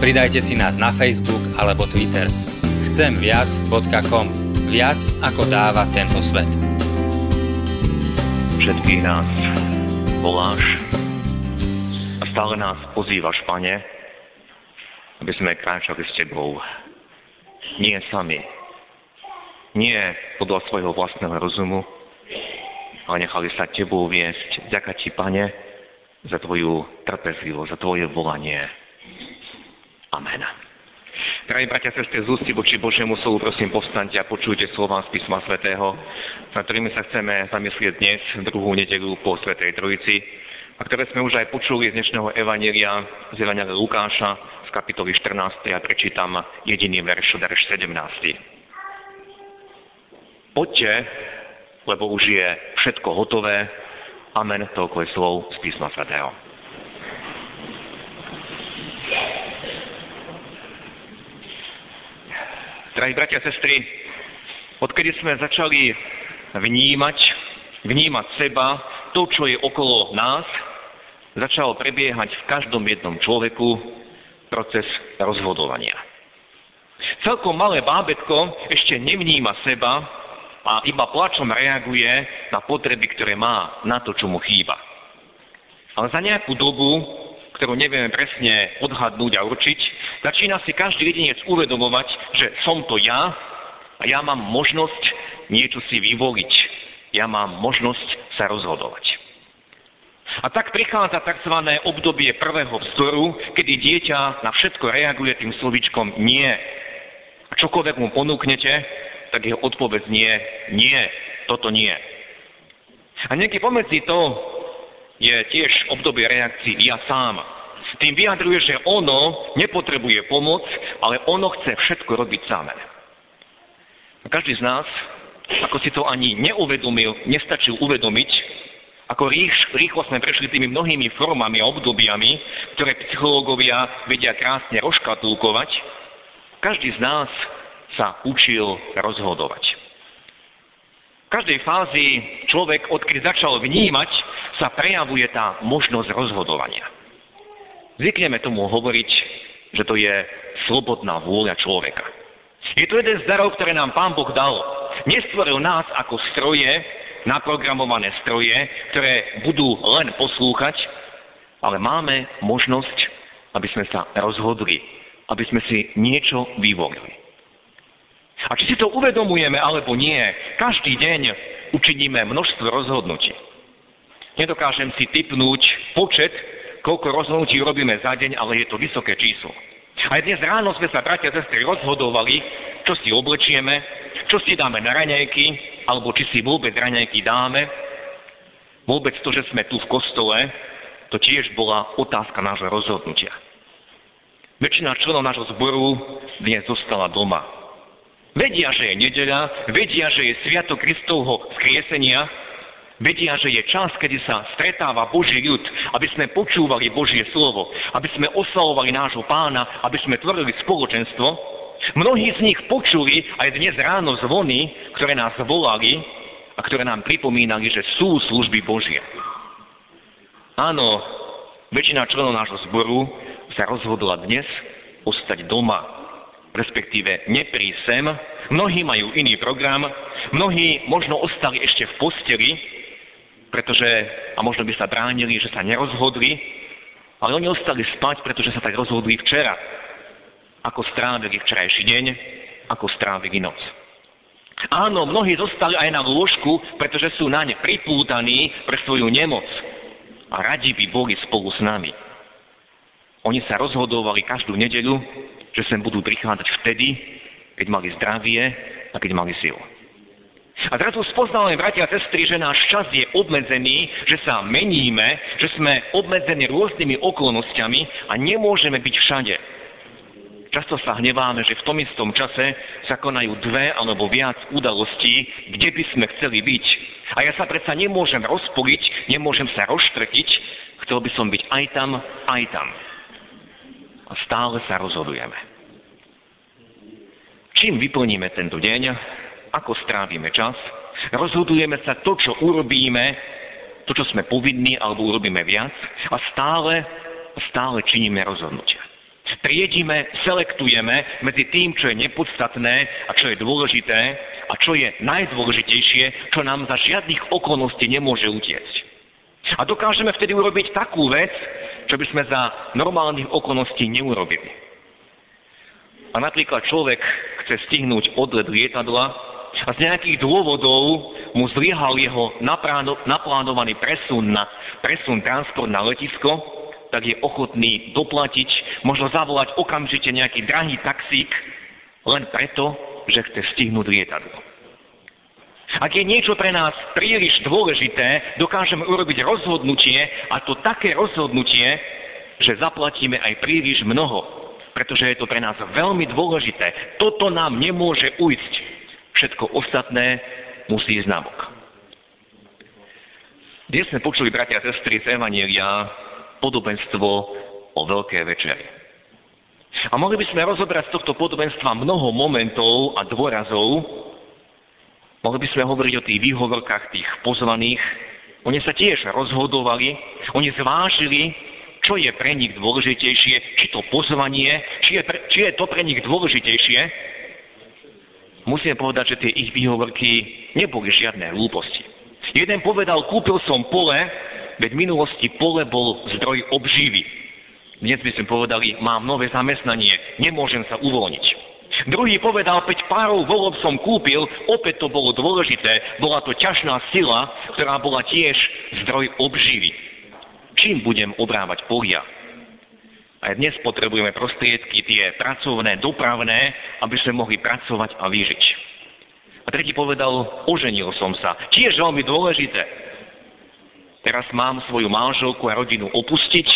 Pridajte si nás na Facebook alebo Twitter. Chcemviac.com Viac ako dáva tento svet. Všetkých nás voláš stále nás pozývaš, Pane, aby sme kráčali s Tebou. Nie sami. Nie podľa svojho vlastného rozumu, ale nechali sa Tebou viesť. Ďaká Ti, Pane, za Tvoju trpezlivosť, za Tvoje volanie. Amen. Drahí bratia a sestry, z ústy voči Božiemu slovu, prosím, povstaňte a počujte slova z písma svätého, na ktorými sa chceme zamyslieť dnes, druhú nedelu po Svetej Trojici a ktoré sme už aj počuli z dnešného Evanielia, z Evanielia Lukáša z kapitoly 14. a prečítam jediný verš, verš 17. Poďte, lebo už je všetko hotové. Amen, toľko je slov z písma svätého. Drahí bratia a sestry, odkedy sme začali vnímať, vnímať seba, to, čo je okolo nás, začal prebiehať v každom jednom človeku proces rozhodovania. Celkom malé bábetko ešte nevníma seba a iba plačom reaguje na potreby, ktoré má, na to, čo mu chýba. Ale za nejakú dobu, ktorú nevieme presne odhadnúť a určiť, začína si každý jedinec uvedomovať, že som to ja a ja mám možnosť niečo si vyvoliť. Ja mám možnosť sa rozhodovať. A tak prichádza tzv. obdobie prvého vzdoru, kedy dieťa na všetko reaguje tým slovičkom nie. A čokoľvek mu ponúknete, tak jeho odpoveď nie, nie, toto nie. A nieký pomedzi to je tiež obdobie reakcií ja sám. Tým vyjadruje, že ono nepotrebuje pomoc, ale ono chce všetko robiť samé. Každý z nás, ako si to ani neuvedomil, nestačil uvedomiť, ako rých, rýchlo sme prešli tými mnohými formami a obdobiami, ktoré psychológovia vedia krásne rozkatulkovať, každý z nás sa učil rozhodovať. V každej fázi človek, odkedy začal vnímať, sa prejavuje tá možnosť rozhodovania. Zvykneme tomu hovoriť, že to je slobodná vôľa človeka. Je to jeden z darov, ktoré nám Pán Boh dal. Nestvoril nás ako stroje, naprogramované stroje, ktoré budú len poslúchať, ale máme možnosť, aby sme sa rozhodli, aby sme si niečo vyvolili. A či si to uvedomujeme alebo nie, každý deň učiníme množstvo rozhodnutí. Nedokážem si typnúť počet, koľko rozhodnutí robíme za deň, ale je to vysoké číslo. Aj dnes ráno sme sa, bratia a sestry, rozhodovali, čo si oblečieme, čo si dáme na raňajky, alebo či si vôbec raňajky dáme. Vôbec to, že sme tu v kostole, to tiež bola otázka nášho rozhodnutia. Väčšina členov nášho zboru dnes zostala doma. Vedia, že je nedeľa, vedia, že je Sviato Kristovho skriesenia, vedia, že je čas, kedy sa stretáva Boží ľud, aby sme počúvali Božie slovo, aby sme oslavovali nášho pána, aby sme tvorili spoločenstvo, Mnohí z nich počuli aj dnes ráno zvony, ktoré nás volali a ktoré nám pripomínali, že sú služby Božie. Áno, väčšina členov nášho zboru sa rozhodla dnes ostať doma, respektíve neprísť sem. Mnohí majú iný program, mnohí možno ostali ešte v posteli, pretože, a možno by sa bránili, že sa nerozhodli, ale oni ostali spať, pretože sa tak rozhodli včera ako strávili včerajší deň, ako strávili noc. Áno, mnohí zostali aj na lôžku, pretože sú na ne pripútaní pre svoju nemoc. A radi by boli spolu s nami. Oni sa rozhodovali každú nedeľu, že sem budú prichádzať vtedy, keď mali zdravie a keď mali silu. A zrazu spoznávame, bratia a sestry, že náš čas je obmedzený, že sa meníme, že sme obmedzení rôznymi okolnostiami a nemôžeme byť všade. Často sa hneváme, že v tom istom čase sa konajú dve alebo viac udalostí, kde by sme chceli byť. A ja sa predsa nemôžem rozpoliť, nemôžem sa rozštretiť, chcel by som byť aj tam, aj tam. A stále sa rozhodujeme. Čím vyplníme tento deň, ako strávime čas, rozhodujeme sa to, čo urobíme, to, čo sme povinní, alebo urobíme viac a stále, stále činíme rozhodnutia triedime, selektujeme medzi tým, čo je nepodstatné a čo je dôležité a čo je najdôležitejšie, čo nám za žiadnych okolností nemôže utiecť. A dokážeme vtedy urobiť takú vec, čo by sme za normálnych okolností neurobili. A napríklad človek chce stihnúť odlet lietadla a z nejakých dôvodov mu zlyhal jeho naplánovaný presun, na, presun transport na letisko, tak je ochotný doplatiť, možno zavolať okamžite nejaký drahý taxík, len preto, že chce stihnúť lietadlo. Ak je niečo pre nás príliš dôležité, dokážeme urobiť rozhodnutie, a to také rozhodnutie, že zaplatíme aj príliš mnoho, pretože je to pre nás veľmi dôležité. Toto nám nemôže ujsť. Všetko ostatné musí ísť nabok. Dnes sme počuli, bratia a sestry, z Evanielia podobenstvo o Veľké večeri. A mohli by sme rozobrať z tohto podobenstva mnoho momentov a dôrazov. Mohli by sme hovoriť o tých výhovorkách tých pozvaných. Oni sa tiež rozhodovali, oni zvážili, čo je pre nich dôležitejšie, či to pozvanie, či je, pre, či je to pre nich dôležitejšie. Musím povedať, že tie ich výhovorky neboli žiadne hlúposti. Jeden povedal, kúpil som pole Veď v minulosti pole bol zdroj obživy. Dnes by sme povedali, mám nové zamestnanie, nemôžem sa uvoľniť. Druhý povedal, 5 párov volov som kúpil, opäť to bolo dôležité, bola to ťažná sila, ktorá bola tiež zdroj obživy. Čím budem obrávať polia? Aj dnes potrebujeme prostriedky, tie pracovné, dopravné, aby sme mohli pracovať a vyžiť. A tretí povedal, oženil som sa. Tiež veľmi dôležité. Teraz mám svoju manželku a rodinu opustiť,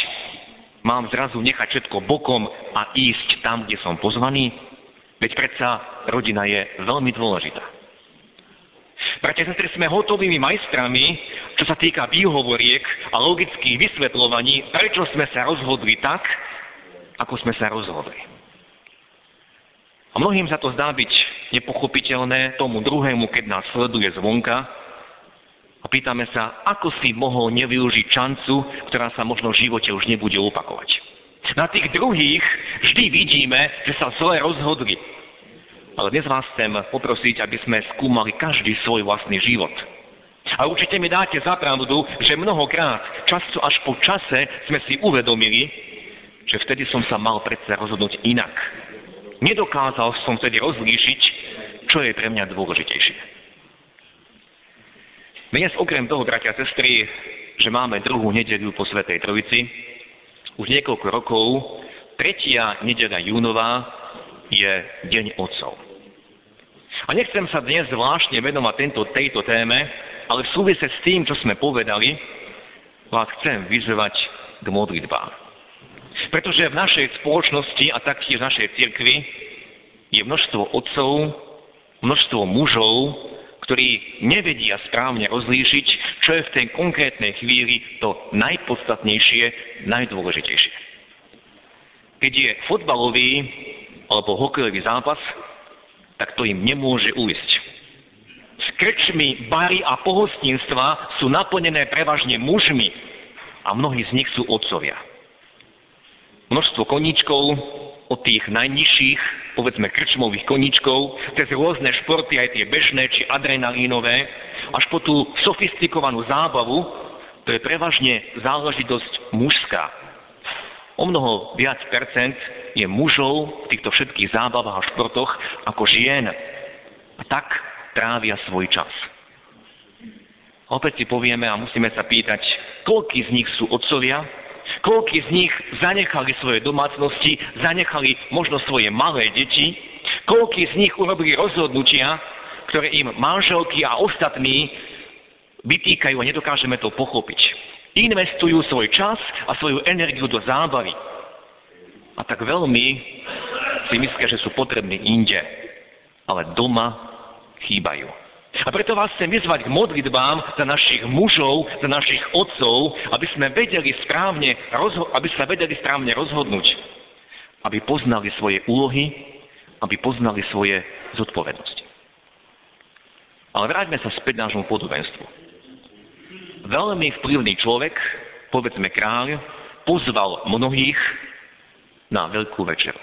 mám zrazu nechať všetko bokom a ísť tam, kde som pozvaný? Veď predsa rodina je veľmi dôležitá. Bratia sestry, sme hotovými majstrami, čo sa týka výhovoriek a logických vysvetľovaní, prečo sme sa rozhodli tak, ako sme sa rozhodli. A mnohým sa to zdá byť nepochopiteľné tomu druhému, keď nás sleduje zvonka, a pýtame sa, ako si mohol nevyužiť šancu, ktorá sa možno v živote už nebude opakovať. Na tých druhých vždy vidíme, že sa zle rozhodli. Ale dnes vás chcem poprosiť, aby sme skúmali každý svoj vlastný život. A určite mi dáte za pravdu, že mnohokrát, často až po čase, sme si uvedomili, že vtedy som sa mal predsa rozhodnúť inak. Nedokázal som vtedy rozlíšiť, čo je pre mňa dôležitejšie. Dnes okrem toho, bratia a sestry, že máme druhú nedeľu po Svetej Trojici, už niekoľko rokov, tretia nedeľa júnová je Deň Otcov. A nechcem sa dnes zvláštne venovať tento, tejto téme, ale v súvise s tým, čo sme povedali, vás chcem vyzvať k modlitbám. Pretože v našej spoločnosti a taktiež v našej cirkvi je množstvo otcov, množstvo mužov, ktorí nevedia správne rozlíšiť, čo je v tej konkrétnej chvíli to najpodstatnejšie, najdôležitejšie. Keď je fotbalový alebo hokejový zápas, tak to im nemôže ujsť. Krčmy, bary a pohostinstva sú naplnené prevažne mužmi a mnohí z nich sú otcovia. Množstvo koníčkov od tých najnižších povedzme krčmových koníčkov, cez rôzne športy, aj tie bežné či adrenalínové, až po tú sofistikovanú zábavu, to je prevažne záležitosť mužská. O mnoho viac percent je mužov v týchto všetkých zábavách a športoch ako žien. A tak trávia svoj čas. Opäť si povieme a musíme sa pýtať, koľký z nich sú otcovia, Koľky z nich zanechali svoje domácnosti, zanechali možno svoje malé deti, koľky z nich urobili rozhodnutia, ktoré im manželky a ostatní vytýkajú a nedokážeme to pochopiť. Investujú svoj čas a svoju energiu do zábavy. A tak veľmi si myslia, že sú potrební inde, ale doma chýbajú. A preto vás chcem vyzvať k modlitbám za našich mužov, za našich otcov, aby sme vedeli správne, rozho- aby sme vedeli správne rozhodnúť, aby poznali svoje úlohy, aby poznali svoje zodpovednosti. Ale vráťme sa späť nášmu podobenstvu. Veľmi vplyvný človek, povedzme kráľ, pozval mnohých na veľkú večeru.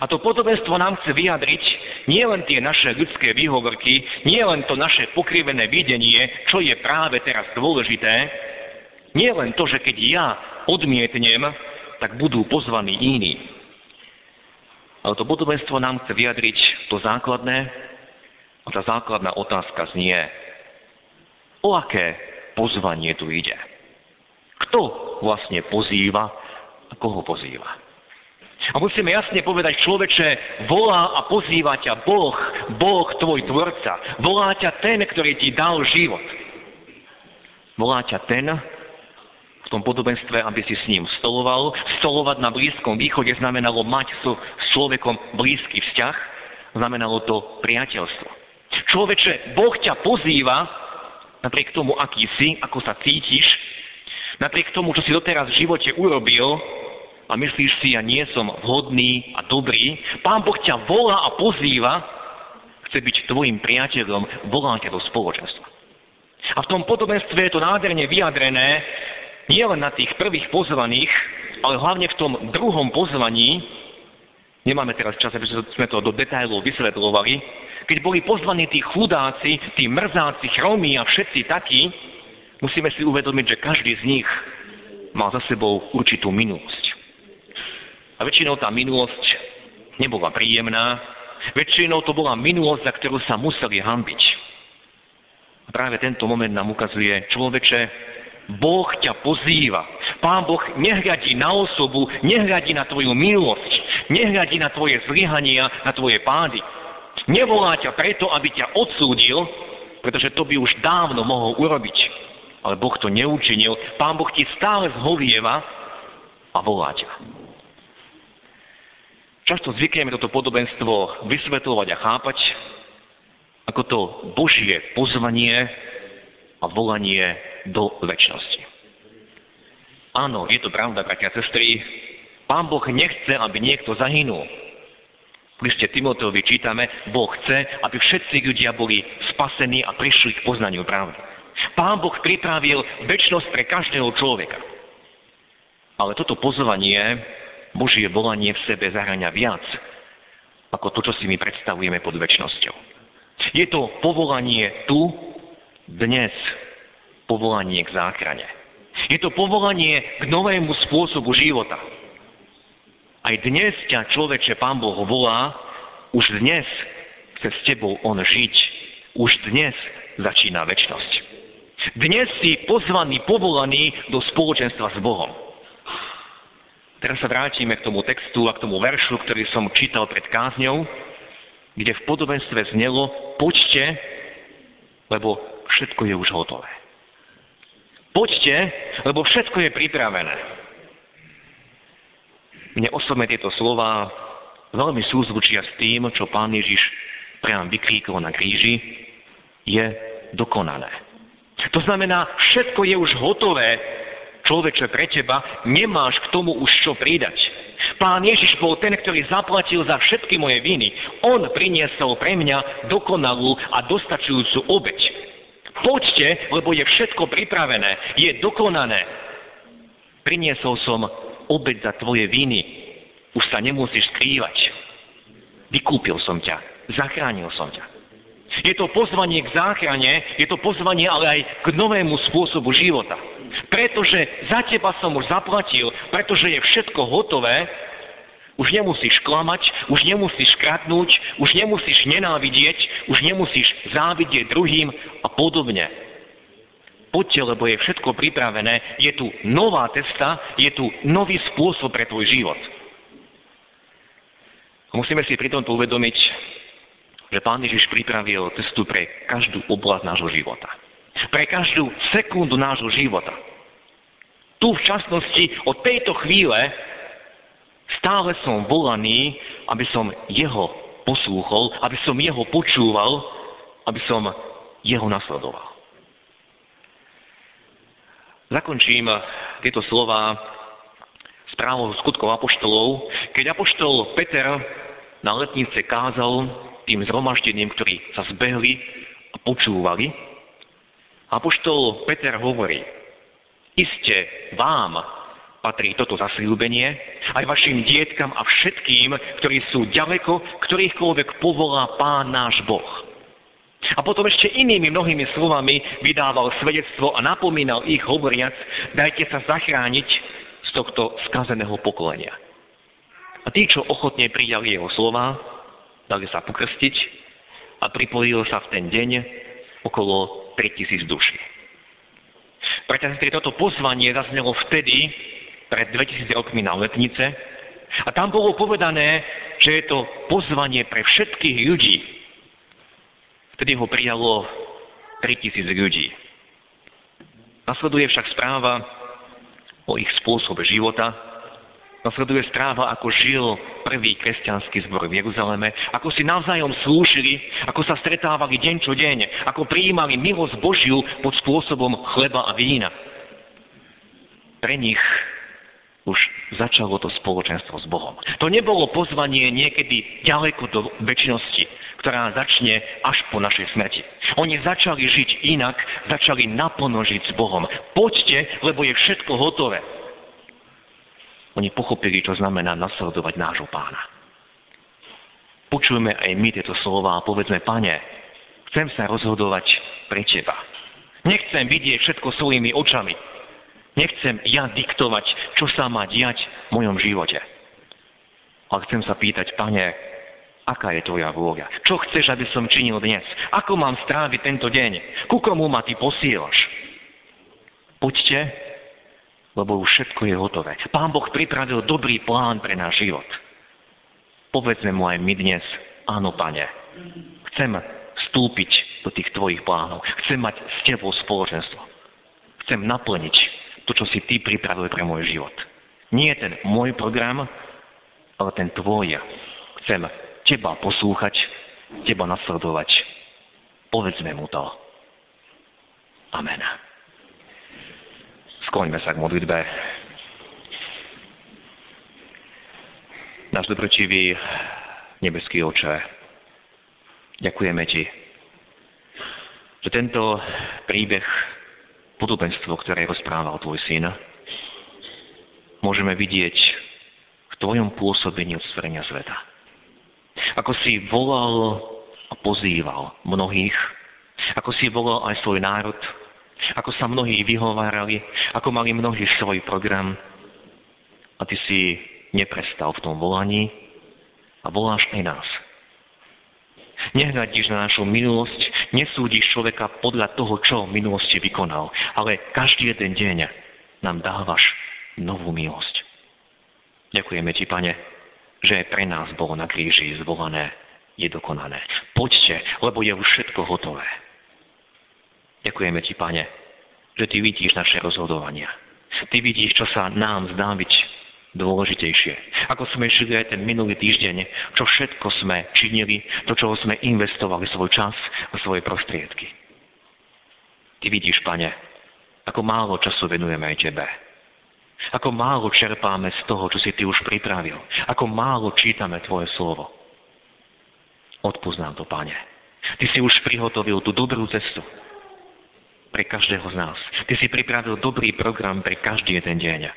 A to podobenstvo nám chce vyjadriť nie len tie naše ľudské výhovorky, nie len to naše pokrivené videnie, čo je práve teraz dôležité, nie len to, že keď ja odmietnem, tak budú pozvaní iní. Ale to podobenstvo nám chce vyjadriť to základné, a tá základná otázka znie, o aké pozvanie tu ide? Kto vlastne pozýva a koho pozýva? A musíme jasne povedať, človeče, volá a pozýva ťa Boh, Boh tvoj tvorca. Volá ťa ten, ktorý ti dal život. Volá ťa ten, v tom podobenstve, aby si s ním stoloval. Stolovať na Blízkom východe znamenalo mať so, s človekom blízky vzťah, znamenalo to priateľstvo. Človeče, Boh ťa pozýva, napriek tomu, aký si, ako sa cítiš, napriek tomu, čo si doteraz v živote urobil, a myslíš si, ja nie som vhodný a dobrý, Pán Boh ťa volá a pozýva, chce byť tvojim priateľom, volá ťa do spoločenstva. A v tom podobenstve je to nádherne vyjadrené nie len na tých prvých pozvaných, ale hlavne v tom druhom pozvaní, nemáme teraz čas, aby sme to do detailov vysvetľovali, keď boli pozvaní tí chudáci, tí mrzáci, chromí a všetci takí, musíme si uvedomiť, že každý z nich mal za sebou určitú minulosť. Väčšinou tá minulosť nebola príjemná, väčšinou to bola minulosť, za ktorú sa museli hambiť. A práve tento moment nám ukazuje, človeče, Boh ťa pozýva. Pán Boh nehľadí na osobu, nehľadí na tvoju minulosť, nehľadí na tvoje zlyhania, na tvoje pády. Nevolá ťa preto, aby ťa odsúdil, pretože to by už dávno mohol urobiť. Ale Boh to neučinil. Pán Boh ti stále zhovieva a volá ťa. Často zvykneme toto podobenstvo vysvetľovať a chápať ako to Božie pozvanie a volanie do väčšnosti. Áno, je to pravda, bratia a sestry. Pán Boh nechce, aby niekto zahynul. V liste Timoteovi čítame, Boh chce, aby všetci ľudia boli spasení a prišli k poznaniu pravdy. Pán Boh pripravil väčšnosť pre každého človeka. Ale toto pozvanie Božie volanie v sebe zahrania viac ako to, čo si my predstavujeme pod väčšnosťou. Je to povolanie tu, dnes, povolanie k záchrane. Je to povolanie k novému spôsobu života. Aj dnes ťa človeče Pán Boh volá, už dnes chce s tebou On žiť, už dnes začína väčšnosť. Dnes si pozvaný, povolaný do spoločenstva s Bohom. Teraz sa vrátime k tomu textu a k tomu veršu, ktorý som čítal pred kázňou, kde v podobenstve znelo poďte, lebo všetko je už hotové. Poďte, lebo všetko je pripravené. Mne osobne tieto slova veľmi súzvučia s tým, čo pán Ježiš priam vykríkol na kríži, je dokonané. To znamená, všetko je už hotové, človeče pre teba, nemáš k tomu už čo pridať. Pán Ježiš bol ten, ktorý zaplatil za všetky moje viny. On priniesol pre mňa dokonalú a dostačujúcu obeď. Poďte, lebo je všetko pripravené, je dokonané. Priniesol som obeď za tvoje viny. Už sa nemusíš skrývať. Vykúpil som ťa. Zachránil som ťa. Je to pozvanie k záchrane, je to pozvanie ale aj k novému spôsobu života. Pretože za teba som už zaplatil, pretože je všetko hotové, už nemusíš klamať, už nemusíš kradnúť, už nemusíš nenávidieť, už nemusíš závidieť druhým a podobne. Poďte, lebo je všetko pripravené, je tu nová cesta, je tu nový spôsob pre tvoj život. Musíme si pri tomto uvedomiť, že Pán Ježiš pripravil cestu pre každú oblasť nášho života. Pre každú sekundu nášho života. Tu v časnosti od tejto chvíle stále som volaný aby som jeho poslúchol, aby som jeho počúval, aby som jeho nasledoval. Zakončím tieto slova správou skutkov apoštolov, keď apoštol Peter na letnice kázal tým zhromaždením, ktorí sa zbehli a počúvali. Apoštol Peter hovorí, iste vám patrí toto zasľúbenie, aj vašim dietkam a všetkým, ktorí sú ďaleko, ktorýchkoľvek povolá Pán náš Boh. A potom ešte inými mnohými slovami vydával svedectvo a napomínal ich hovoriac, dajte sa zachrániť z tohto skazeného pokolenia. A tí, čo ochotne prijali jeho slova, dali sa pokrstiť a pripojilo sa v ten deň okolo 3000 duší. Preto toto pozvanie zaznelo vtedy, pred 2000 rokmi na letnice, a tam bolo povedané, že je to pozvanie pre všetkých ľudí, Vtedy ho prijalo 3000 ľudí. Nasleduje však správa o ich spôsobe života, nasleduje správa, ako žil prvý kresťanský zbor v Jeruzaleme, ako si navzájom slúžili, ako sa stretávali deň čo deň, ako prijímali milosť Božiu pod spôsobom chleba a vína. Pre nich už začalo to spoločenstvo s Bohom. To nebolo pozvanie niekedy ďaleko do väčšnosti, ktorá začne až po našej smrti. Oni začali žiť inak, začali naplno žiť s Bohom. Poďte, lebo je všetko hotové. Oni pochopili, čo znamená nasledovať nášho pána. Počujme aj my tieto slova a povedzme, pane, chcem sa rozhodovať pre teba. Nechcem vidieť všetko svojimi očami. Nechcem ja diktovať, čo sa má diať v mojom živote. Ale chcem sa pýtať, pane, aká je tvoja vôľa? Čo chceš, aby som činil dnes? Ako mám stráviť tento deň? Ku komu ma ty posielaš? Poďte, lebo už všetko je hotové. Pán Boh pripravil dobrý plán pre náš život. Povedzme mu aj my dnes, áno, pane, chcem vstúpiť do tých tvojich plánov. Chcem mať s tebou spoločenstvo. Chcem naplniť to, čo si ty pripravil pre môj život. Nie ten môj program, ale ten tvoj. Chcem teba poslúchať, teba nasledovať. Povedzme mu to. Amen. Skloňme sa k modlitbe. Náš dobročivý nebeský oče, ďakujeme ti, že tento príbeh podobenstvo, ktoré rozprával tvoj syn, môžeme vidieť v tvojom pôsobení od stvorenia sveta. Ako si volal a pozýval mnohých, ako si volal aj svoj národ, ako sa mnohí vyhovárali, ako mali mnohí svoj program a ty si neprestal v tom volaní a voláš aj nás. Nehľadíš na našu minulosť, nesúdiš človeka podľa toho, čo v minulosti vykonal, ale každý jeden deň nám dávaš novú milosť. Ďakujeme ti, pane, že pre nás bolo na kríži zvolané, je dokonané. Poďte, lebo je už všetko hotové. Ďakujeme ti, pane, že ty vidíš naše rozhodovania. Ty vidíš, čo sa nám zdá byť dôležitejšie. Ako sme žili aj ten minulý týždeň, čo všetko sme činili, do čoho sme investovali svoj čas a svoje prostriedky. Ty vidíš, pane, ako málo času venujeme aj tebe. Ako málo čerpáme z toho, čo si ty už pripravil. Ako málo čítame tvoje slovo. Odpúsť nám to, pane. Ty si už prihotovil tú dobrú cestu pre každého z nás. Ty si pripravil dobrý program pre každý jeden deň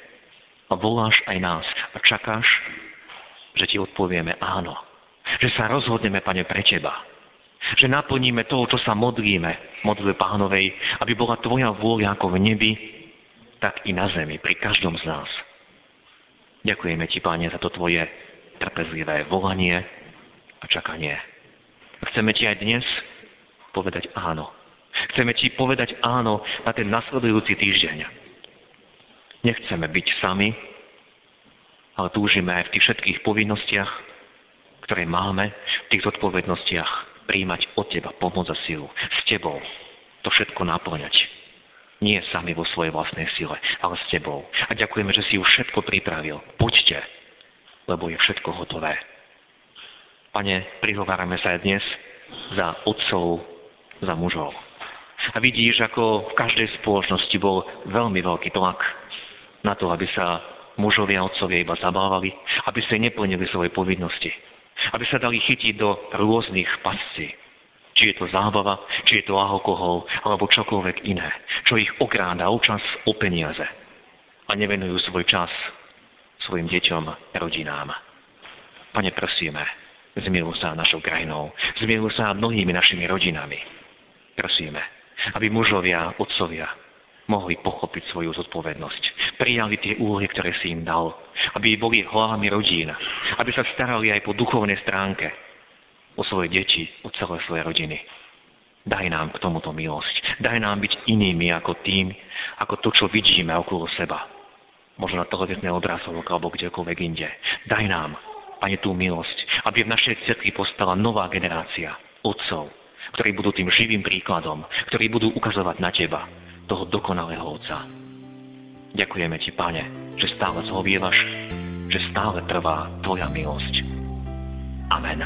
a voláš aj nás a čakáš, že ti odpovieme áno. Že sa rozhodneme, Pane, pre Teba. Že naplníme to, čo sa modlíme, modlíme Pánovej, aby bola Tvoja vôľa ako v nebi, tak i na zemi, pri každom z nás. Ďakujeme Ti, Pane, za to Tvoje trpezlivé volanie a čakanie. Chceme Ti aj dnes povedať áno. Chceme Ti povedať áno na ten nasledujúci týždeň Nechceme byť sami, ale túžime aj v tých všetkých povinnostiach, ktoré máme, v tých zodpovednostiach príjmať od Teba pomoc a silu. S Tebou to všetko naplňať. Nie sami vo svojej vlastnej sile, ale s Tebou. A ďakujeme, že si už všetko pripravil. Poďte, lebo je všetko hotové. Pane, prihovárame sa aj dnes za otcov, za mužov. A vidíš, ako v každej spoločnosti bol veľmi veľký tlak na to, aby sa mužovia a otcovia iba zabávali, aby sa neplnili svoje povinnosti, aby sa dali chytiť do rôznych pascí. Či je to zábava, či je to alkohol, alebo čokoľvek iné, čo ich okráda o čas, o peniaze. A nevenujú svoj čas svojim deťom, rodinám. Pane, prosíme, zmiluj sa našou krajinou, zmiluj sa mnohými našimi rodinami. Prosíme, aby mužovia, otcovia mohli pochopiť svoju zodpovednosť. Prijali tie úlohy, ktoré si im dal. Aby boli hlavami rodín. Aby sa starali aj po duchovnej stránke o svoje deti, o celé svoje rodiny. Daj nám k tomuto milosť. Daj nám byť inými ako tým, ako to, čo vidíme okolo seba. Možno na televíznej obrazovok alebo kdekoľvek inde. Daj nám, Pane, tú milosť, aby v našej cerkvi postala nová generácia otcov, ktorí budú tým živým príkladom, ktorí budú ukazovať na Teba, toho dokonalého Otca. Ďakujeme Ti, Pane, že stále zhovievaš, že stále trvá Tvoja milosť. Amen.